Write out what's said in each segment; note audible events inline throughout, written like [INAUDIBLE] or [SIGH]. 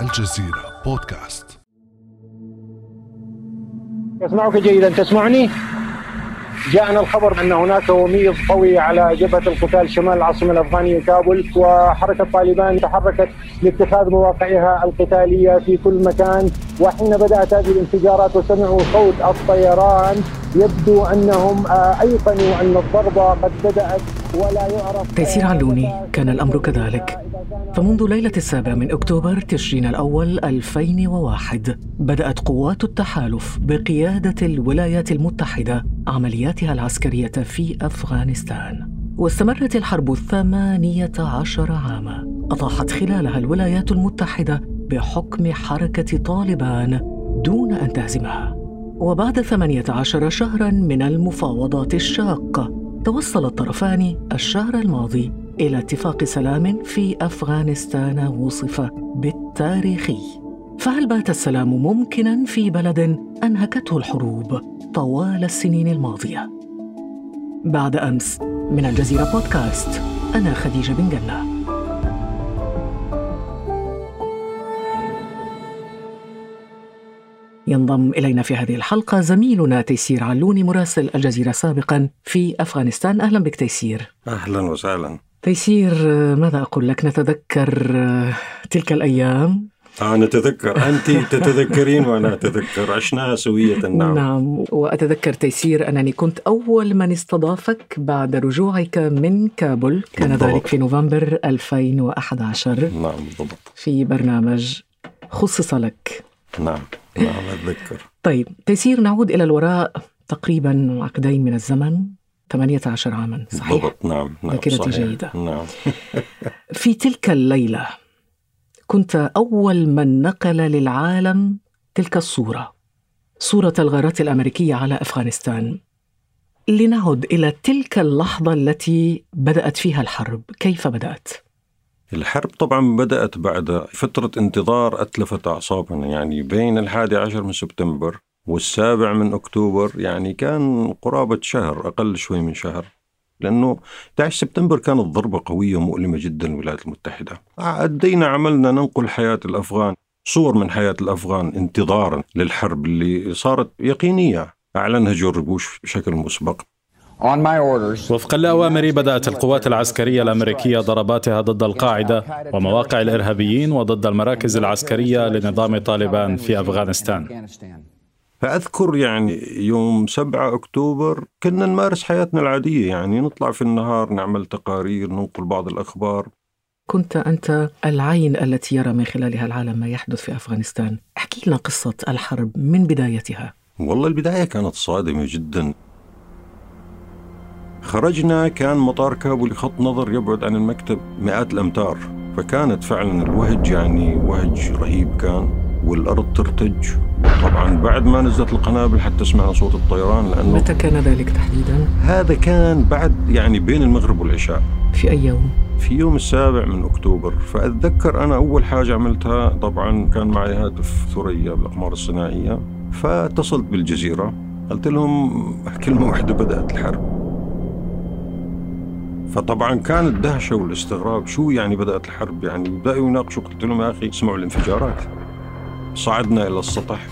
الجزيرة بودكاست. أسمعك جيدا. تسمعني؟ جاءنا الخبر أن هناك وميض قوي على جبهة القتال شمال العاصمة الأفغانية كابول وحركة طالبان تحركت لاتخاذ مواقعها القتالية في كل مكان. وحين بدأت هذه الانفجارات وسمعوا صوت الطيران يبدو أنهم آه، أيقنوا أن الضربة قد بدأت تيسير علوني كان الأمر كذلك. فمنذ ليلة السابع من أكتوبر تشرين الأول 2001 بدأت قوات التحالف بقيادة الولايات المتحدة عملياتها العسكرية في أفغانستان. واستمرت الحرب ثمانية عشر عاما. أطاحت خلالها الولايات المتحدة بحكم حركة طالبان دون أن تهزمها. وبعد ثمانية عشر شهرا من المفاوضات الشاقة توصل الطرفان الشهر الماضي إلى اتفاق سلام في أفغانستان وصف بالتاريخي فهل بات السلام ممكنا في بلد أنهكته الحروب طوال السنين الماضية؟ بعد أمس من الجزيرة بودكاست أنا خديجة بن جنة ينضم إلينا في هذه الحلقة زميلنا تيسير علوني مراسل الجزيرة سابقا في أفغانستان. أهلا بك تيسير. أهلا وسهلا. تيسير ماذا أقول لك؟ نتذكر تلك الأيام. آه نتذكر. أنت تتذكرين وأنا أتذكر. عشناها سوية نعم نعم. وأتذكر تيسير أنني كنت أول من استضافك بعد رجوعك من كابول. كان بالضبط. ذلك في نوفمبر 2011 نعم بالضبط. في برنامج خصص لك. نعم نعم أتذكر طيب تيسير نعود إلى الوراء تقريبا عقدين من الزمن 18 عاما صحيح؟ بالضبط نعم نعم ذاكرتي. جيدة. نعم [LAUGHS] في تلك الليلة كنت أول من نقل للعالم تلك الصورة صورة الغارات الأمريكية على أفغانستان لنعد إلى تلك اللحظة التي بدأت فيها الحرب كيف بدأت؟ الحرب طبعا بدأت بعد فترة انتظار أتلفت أعصابنا. يعني بين الحادي عشر من سبتمبر والسابع من أكتوبر يعني كان قرابة شهر أقل شوي من شهر لأنه 11 سبتمبر كانت ضربة قوية ومؤلمة جدا للولايات المتحدة. أدينا عملنا ننقل حياة الأفغان صور من حياة الأفغان انتظارا للحرب اللي صارت يقينية أعلنها جورج بوش بشكل مسبق. وفقا لأوامري بدأت القوات العسكرية الأمريكية ضرباتها ضد القاعدة ومواقع الإرهابيين وضد المراكز العسكرية لنظام طالبان في أفغانستان. فأذكر يعني يوم 7 أكتوبر كنا نمارس حياتنا العادية يعني نطلع في النهار نعمل تقارير ننقل بعض الأخبار. كنت أنت العين التي يرى من خلالها العالم ما يحدث في أفغانستان. احكي لنا قصة الحرب من بدايتها. والله البداية كانت صادمة جدا. خرجنا كان مطار كابول خط نظر يبعد عن المكتب مئات الأمتار فكانت فعلا الوهج يعني وهج رهيب كان والأرض ترتج طبعا بعد ما نزلت القنابل حتى سمعنا صوت الطيران لأنه متى كان ذلك تحديدا؟ هذا كان بعد يعني بين المغرب والعشاء في أي يوم؟ في يوم السابع من أكتوبر فأتذكر أنا أول حاجة عملتها طبعا كان معي هاتف ثريا بالأقمار الصناعية فاتصلت بالجزيرة قلت لهم كلمة واحدة بدأت الحرب فطبعا كان الدهشة والاستغراب شو يعني بدأت الحرب؟ يعني بدأوا يناقشوا قلت لهم يا أخي اسمعوا الانفجارات. صعدنا إلى السطح.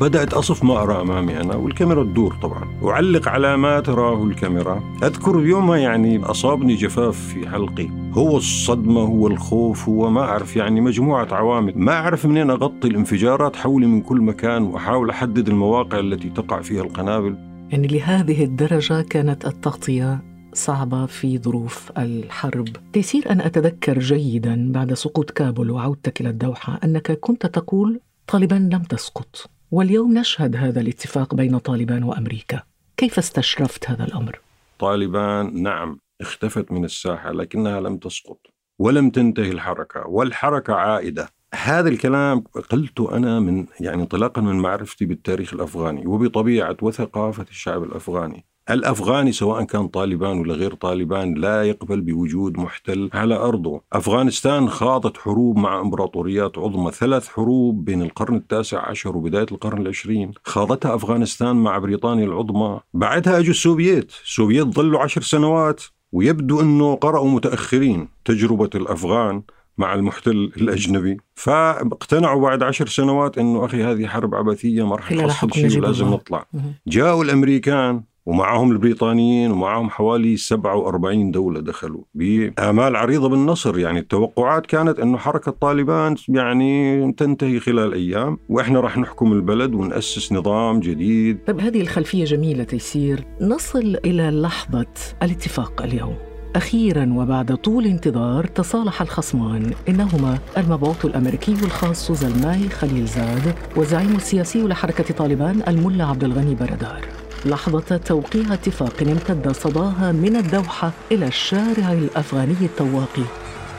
بدأت أصف ما أرى أمامي أنا والكاميرا تدور طبعا. وأعلق على ما تراه الكاميرا. أذكر يومها يعني أصابني جفاف في حلقي. هو الصدمة هو الخوف هو ما أعرف يعني مجموعة عوامل. ما أعرف منين أغطي الانفجارات حولي من كل مكان وأحاول أحدد المواقع التي تقع فيها القنابل. يعني لهذه الدرجة كانت التغطية. صعبة في ظروف الحرب. تيسير أن أتذكر جيدا بعد سقوط كابول وعودتك إلى الدوحة أنك كنت تقول طالبان لم تسقط واليوم نشهد هذا الاتفاق بين طالبان وأمريكا. كيف استشرفت هذا الأمر؟ طالبان نعم اختفت من الساحة لكنها لم تسقط ولم تنتهي الحركة والحركة عائدة. هذا الكلام قلته أنا من يعني انطلاقا من معرفتي بالتاريخ الأفغاني وبطبيعة وثقافة الشعب الأفغاني. الأفغاني سواء كان طالبان ولا غير طالبان لا يقبل بوجود محتل على أرضه، أفغانستان خاضت حروب مع إمبراطوريات عظمى، ثلاث حروب بين القرن التاسع عشر وبداية القرن العشرين، خاضتها أفغانستان مع بريطانيا العظمى، بعدها أجوا السوفييت، السوفييت ظلوا عشر سنوات ويبدو أنه قرأوا متأخرين تجربة الأفغان مع المحتل الأجنبي. فاقتنعوا بعد عشر سنوات أنه أخي هذه حرب عبثية ما راح نحصل شيء ولازم. نطلع. جاءوا الأمريكان ومعهم البريطانيين ومعهم حوالي 47 دولة دخلوا بآمال عريضة بالنصر. يعني التوقعات كانت أنه حركة طالبان يعني تنتهي خلال أيام وإحنا راح نحكم البلد ونأسس نظام جديد. طيب هذه الخلفية جميلة تيسير. نصل إلى لحظة الاتفاق اليوم. أخيرا وبعد طول انتظار تصالح الخصمان إنهما المبعوث الأمريكي الخاص زلماي خليل زاد والزعيم السياسي لحركة طالبان الملا عبد الغني بردار لحظة توقيع اتفاق امتد صداها من الدوحة إلى الشارع الأفغاني التواقي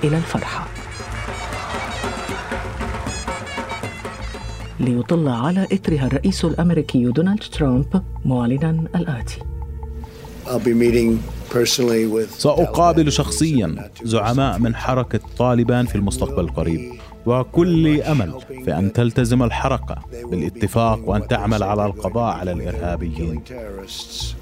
إلى الفرحة. ليطل على إثرها الرئيس الأمريكي دونالد ترامب معلنا الآتي. I'll be meeting personally with سأقابل شخصيا زعماء من حركة طالبان في المستقبل القريب. وكل أمل في أن تلتزم الحركة بالاتفاق وأن تعمل على القضاء على الإرهابيين terrorists.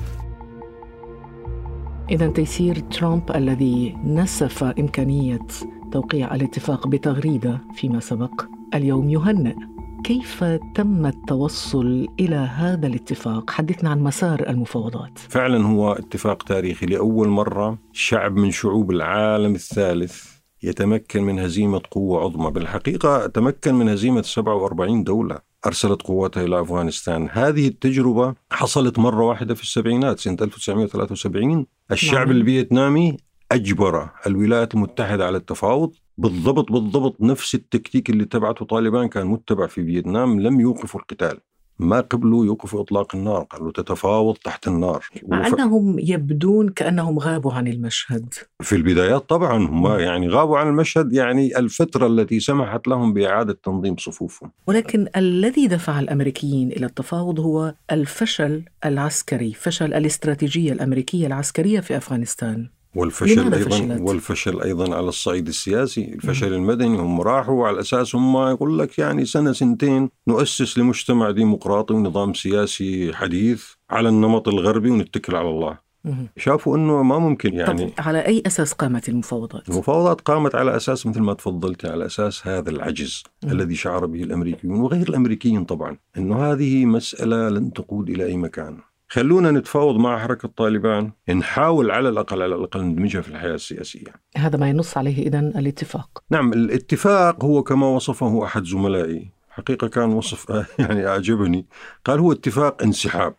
إذا تيسير ترامب الذي نسف إمكانية توقيع الاتفاق بتغريدة فيما سبق اليوم يهنئ كيف تم التوصل إلى هذا الاتفاق؟ حدثنا عن مسار المفاوضات فعلا هو اتفاق تاريخي لأول مرة شعب من شعوب العالم الثالث يتمكن من هزيمة قوة عظمى. بالحقيقة تمكن من هزيمة 47 دولة. أرسلت قواتها إلى أفغانستان. هذه التجربة حصلت مرة واحدة في السبعينات سنة 1973 الشعب نعم. الفيتنامي أجبر الولايات المتحدة على التفاوض. بالضبط بالضبط نفس التكتيك اللي تبعته طالبان كان متبع في فيتنام لم يوقفوا القتال. ما قبلوا يوقفوا إطلاق النار قالوا تتفاوض تحت النار. مع وف- أنهم يبدون كأنهم غابوا عن المشهد؟ في البدايات طبعا هم يعني غابوا عن المشهد يعني الفترة التي سمحت لهم بإعادة تنظيم صفوفهم. ولكن الذي دفع الأمريكيين إلى التفاوض هو الفشل العسكري، فشل الاستراتيجية الأمريكية العسكرية في أفغانستان. والفشل فشلت؟ والفشل أيضا على الصعيد السياسي الفشل المدني هم راحوا على أساس هم يقول لك يعني سنة سنتين نؤسس لمجتمع ديمقراطي ونظام سياسي حديث على النمط الغربي ونتكل على الله مهم. شافوا أنه ما ممكن يعني طب على أي أساس قامت المفاوضات؟ المفاوضات قامت على أساس مثل ما تفضلت على أساس هذا العجز مم. الذي شعر به الأمريكيون وغير الأمريكيين طبعا إنه هذه مسألة لن تقود إلى أي مكان. خلونا نتفاوض مع حركة طالبان نحاول على الأقل على الأقل ندمجها في الحياة السياسية. هذا ما ينص عليه اذا الاتفاق. نعم الاتفاق هو كما وصفه أحد زملائي حقيقة كان وصف [LAUGHS] يعني أعجبني قال هو اتفاق انسحاب.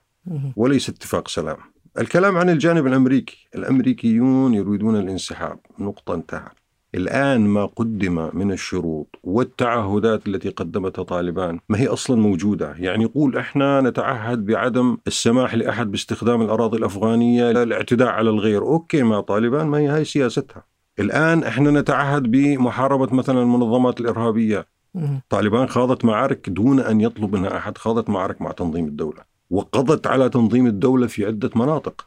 وليس اتفاق سلام. الكلام عن الجانب الأمريكي، الأمريكيون يريدون الانسحاب، نقطة انتهى. الآن ما قدم من الشروط والتعهدات التي قدمتها طالبان ما هي أصلا موجودة، يعني يقول إحنا نتعهد بعدم السماح لأحد باستخدام الأراضي الأفغانية للاعتداء على الغير، أوكي مع طالبان ما هي هاي سياستها. الآن إحنا نتعهد بمحاربة مثلا المنظمات الإرهابية، مهم. طالبان خاضت معارك دون أن يطلب منها أحد، خاضت معارك مع تنظيم الدولة. وقضت على تنظيم الدولة في عدة مناطق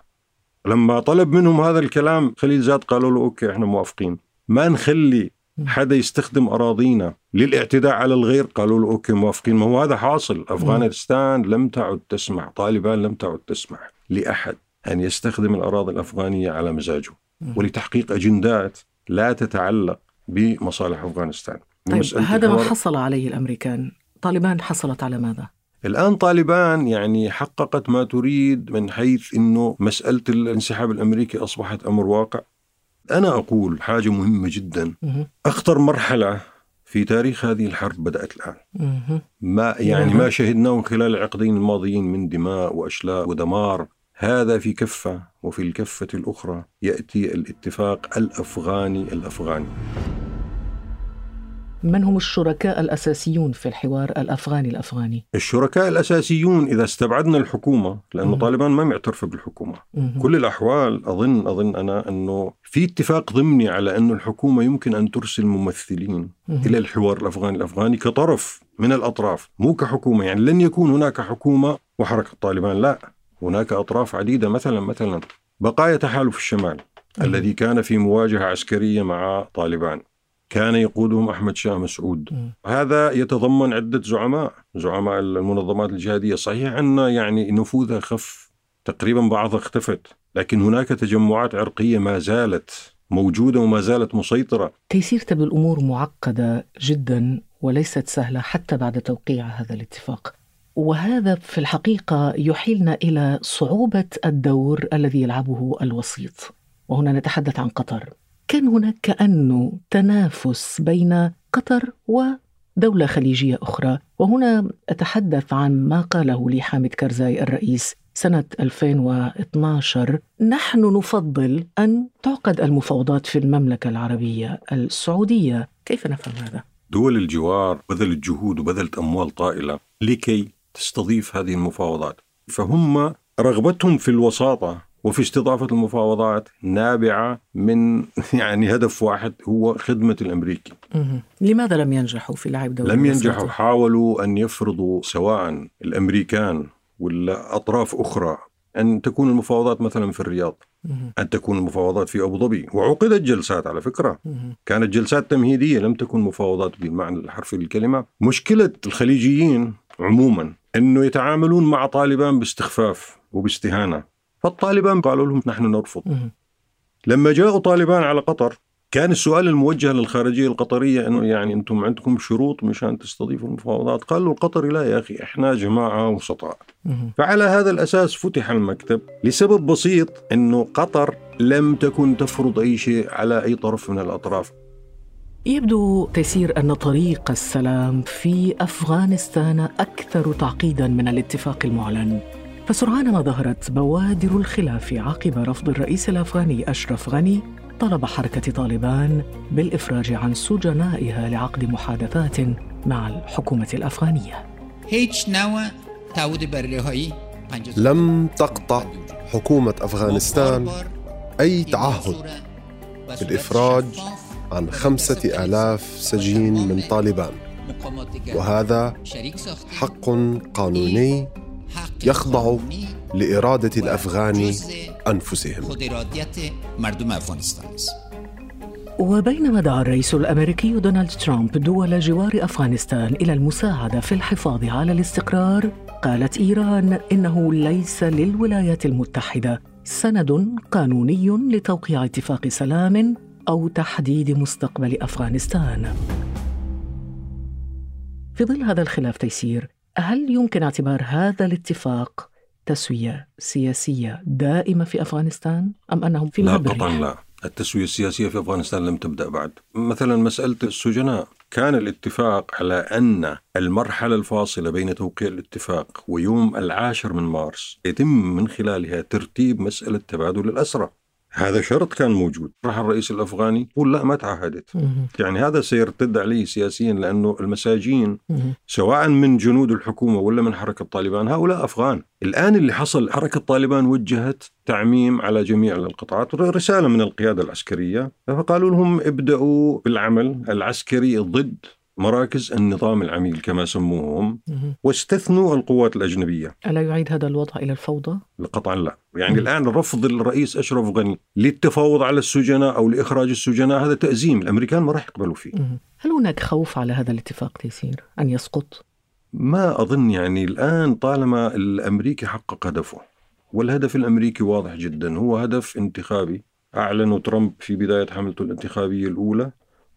لما طلب منهم هذا الكلام خليل زاد قالوا له OK إحنا موافقين ما نخلي حدا يستخدم أراضينا للاعتداء على الغير؟ قالوا له OK موافقين. ما هو هذا حاصل. أفغانستان لم تعد تسمح طالبان لم تعد تسمح لأحد أن يستخدم الأراضي الأفغانية على مزاجه. ولتحقيق أجندات لا تتعلق بمصالح أفغانستان. طيب هذا ما حصل عليه الأمريكان. طالبان حصلت على ماذا؟ الآن طالبان يعني حققت ما تريد من حيث أنه مسألة الانسحاب الأمريكي أصبحت أمر واقع. أنا أقول حاجة مهمة جدا. أخطر مرحلة في تاريخ هذه الحرب بدأت الآن. ما يعني. ما شهدناه خلال العقدين الماضيين من دماء وأشلاء ودمار هذا في كفة وفي الكفة الأخرى يأتي الاتفاق الأفغاني الأفغاني من هم الشركاء الأساسيون في الحوار الأفغاني الأفغاني؟ الشركاء الأساسيون إذا استبعدنا الحكومة لأنه مم. طالبان ما معترفة بالحكومة مهم. كل الأحوال أظن أظن أنا أنه في اتفاق ضمني على أن الحكومة يمكن أن ترسل ممثلين مهم. إلى الحوار الأفغاني الأفغاني كطرف من الأطراف مو كحكومة يعني لن يكون هناك حكومة وحركة طالبان لا هناك أطراف عديدة مثلا مثلا بقايا تحالف الشمال. الذي كان في مواجهة عسكرية مع طالبان كان يقودهم أحمد شاه مسعود. هذا يتضمن عدة زعماء. زعماء المنظمات الجهادية. صحيح أن يعني نفوذها خف تقريبا بعضها اختفت لكن هناك تجمعات عرقية ما زالت موجودة وما زالت مسيطرة. تيسير تبدو الأمور معقدة جدا وليست سهلة حتى بعد توقيع هذا الاتفاق. وهذا في الحقيقة يحيلنا إلى صعوبة الدور الذي يلعبه الوسيط. وهنا نتحدث عن قطر. كان هناك كأنه تنافس بين قطر ودولة خليجية أخرى. وهنا أتحدث عن ما قاله لي حامد كرزاي الرئيس سنة 2012 نحن نفضل أن تعقد المفاوضات في المملكة العربية السعودية. كيف نفهم هذا؟ دول الجوار بذلت جهود وبذلت أموال طائلة لكي تستضيف هذه المفاوضات. فهم رغبتهم في الوساطة وفي استضافة المفاوضات نابعة من [LAUGHS] يعني هدف واحد هو خدمة الأمريكي. لماذا لم ينجحوا في لعب دور لم ينجحوا حاولوا أن يفرضوا سواء الأمريكان ولا أطراف أخرى أن تكون المفاوضات مثلا في الرياض أن تكون المفاوضات في أبو ظبي. وعقدت جلسات على فكرة. كانت جلسات تمهيدية لم تكن مفاوضات بالمعنى الحرفي للكلمة مشكلة الخليجيين عموما أنه يتعاملون مع طالبان باستخفاف وباستهانة. فالطالبان قالوا لهم نحن نرفض لما جاءوا طالبان على قطر كان السؤال الموجه للخارجية القطرية إنه يعني أنتم عندكم شروط مشان تستضيفوا المفاوضات، قالوا القطري لا يا أخي إحنا جماعة وسطاء. فعلى هذا الأساس فتح المكتب لسبب بسيط إنه قطر لم تكن تفرض أي شيء على أي طرف من الأطراف. يبدو تيسير أن طريق السلام في أفغانستان أكثر تعقيدا من الاتفاق المعلن. فسرعان ما ظهرت بوادر الخلاف عقب رفض الرئيس الأفغاني أشرف غني طلب حركة طالبان بالإفراج عن سجنائها لعقد محادثات مع الحكومة الأفغانية. لم تقطع حكومة أفغانستان أي تعهد بالإفراج عن خمسة آلاف سجين من طالبان. وهذا حق قانوني يخضع لإرادة الأفغان أنفسهم. وبينما دعا الرئيس الأمريكي دونالد ترامب دول جوار أفغانستان إلى المساعدة في الحفاظ على الاستقرار قالت إيران إنه ليس للولايات المتحدة سند قانوني لتوقيع اتفاق سلام أو تحديد مستقبل أفغانستان. في ظل هذا الخلاف تيسير هل يمكن اعتبار هذا الاتفاق تسوية سياسية دائمة في أفغانستان أم أنهم في لا قطعا لا. التسوية السياسية في أفغانستان لم تبدأ بعد. مثلا مسألة السجناء. كان الاتفاق على أن المرحلة الفاصلة بين توقيع الاتفاق ويوم العاشر من مارس يتم من خلالها ترتيب مسألة تبادل الأسرى. هذا شرط كان موجود. راح الرئيس الأفغاني يقول لا ما تعهدت. يعني هذا سيرتد عليه سياسيا لأنه المساجين سواء من جنود الحكومة ولا من حركة طالبان هؤلاء أفغان. الآن اللي حصل حركة طالبان وجهت تعميم على جميع القطاعات رسالة من القيادة العسكرية فقالوا لهم ابدأوا بالعمل العسكري ضد مراكز النظام العميل كما سموهم واستثنوا القوات الأجنبية. ألا يعيد هذا الوضع إلى الفوضى؟ قطعا لا. يعني الآن رفض الرئيس أشرف غني للتفاوض على السجناء أو لإخراج السجناء هذا تأزيم الأمريكان ما راح يقبلوا فيه. هل هناك خوف على هذا الاتفاق تيسير؟ أن يسقط؟ ما أظن يعني الآن طالما الأمريكي حقق هدفه والهدف الأمريكي واضح جدا هو هدف انتخابي. أعلنه ترامب في بداية حملته الانتخابية الأولى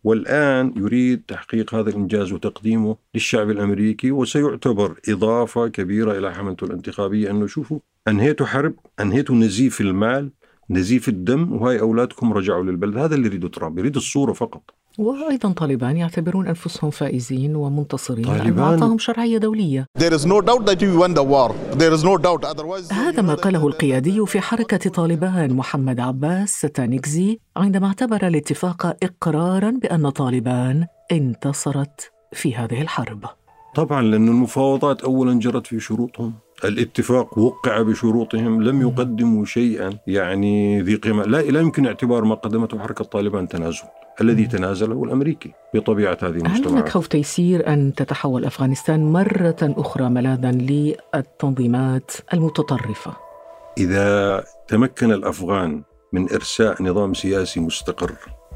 والآن يريد تحقيق هذا الإنجاز وتقديمه للشعب الأمريكي وسيعتبر إضافة كبيرة إلى حملته الانتخابية. أنه شوفوا أنهيتوا حرب أنهيتوا نزيف المال نزيف الدم وهاي أولادكم رجعوا للبلد. هذا اللي يريده ترامب يريد الصورة فقط. وأيضا طالبان يعتبرون أنفسهم فائزين ومنتصرين طالبان. أعطاهم شرعية دولية. There is no doubt that you won the war. There is no doubt. Otherwise هذا ما قاله القيادي في حركة طالبان محمد عباس ستانكزي عندما اعتبر الاتفاق إقرارا بأن طالبان انتصرت في هذه الحرب. طبعا لأن المفاوضات أولا جرت في شروطهم. الاتفاق وقع بشروطهم لم يقدموا شيئا يعني ذي قيمة. لا, لا يمكن اعتبار ما قدمته حركة طالبان تنازل. الذي تنازله هو الأمريكي بطبيعة هذه المجتمعات هل هناك خوف تيسير أن تتحول أفغانستان مرة أخرى ملاذا للتنظيمات المتطرفة؟ إذا تمكن الأفغان من إرساء نظام سياسي مستقر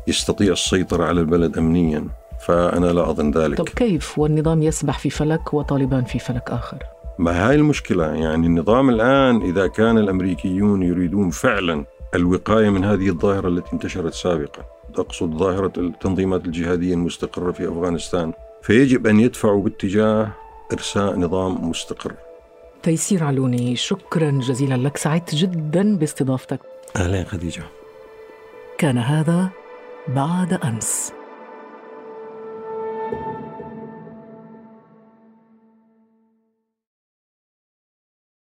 يستطيع السيطرة على البلد أمنيا فأنا لا أظن ذلك طب كيف والنظام يسبح في فلك وطالبان في فلك آخر؟ ما هاي المشكلة يعني النظام الآن إذا كان الأمريكيون يريدون فعلا الوقاية من هذه الظاهرة التي انتشرت سابقا أقصد ظاهرة التنظيمات الجهادية المستقرة في أفغانستان. فيجب أن يدفعوا باتجاه إرساء نظام مستقر. تيسير علوني شكرا جزيلا لك. سعدت جدا باستضافتك. أهلا خديجة. كان هذا بعد أمس.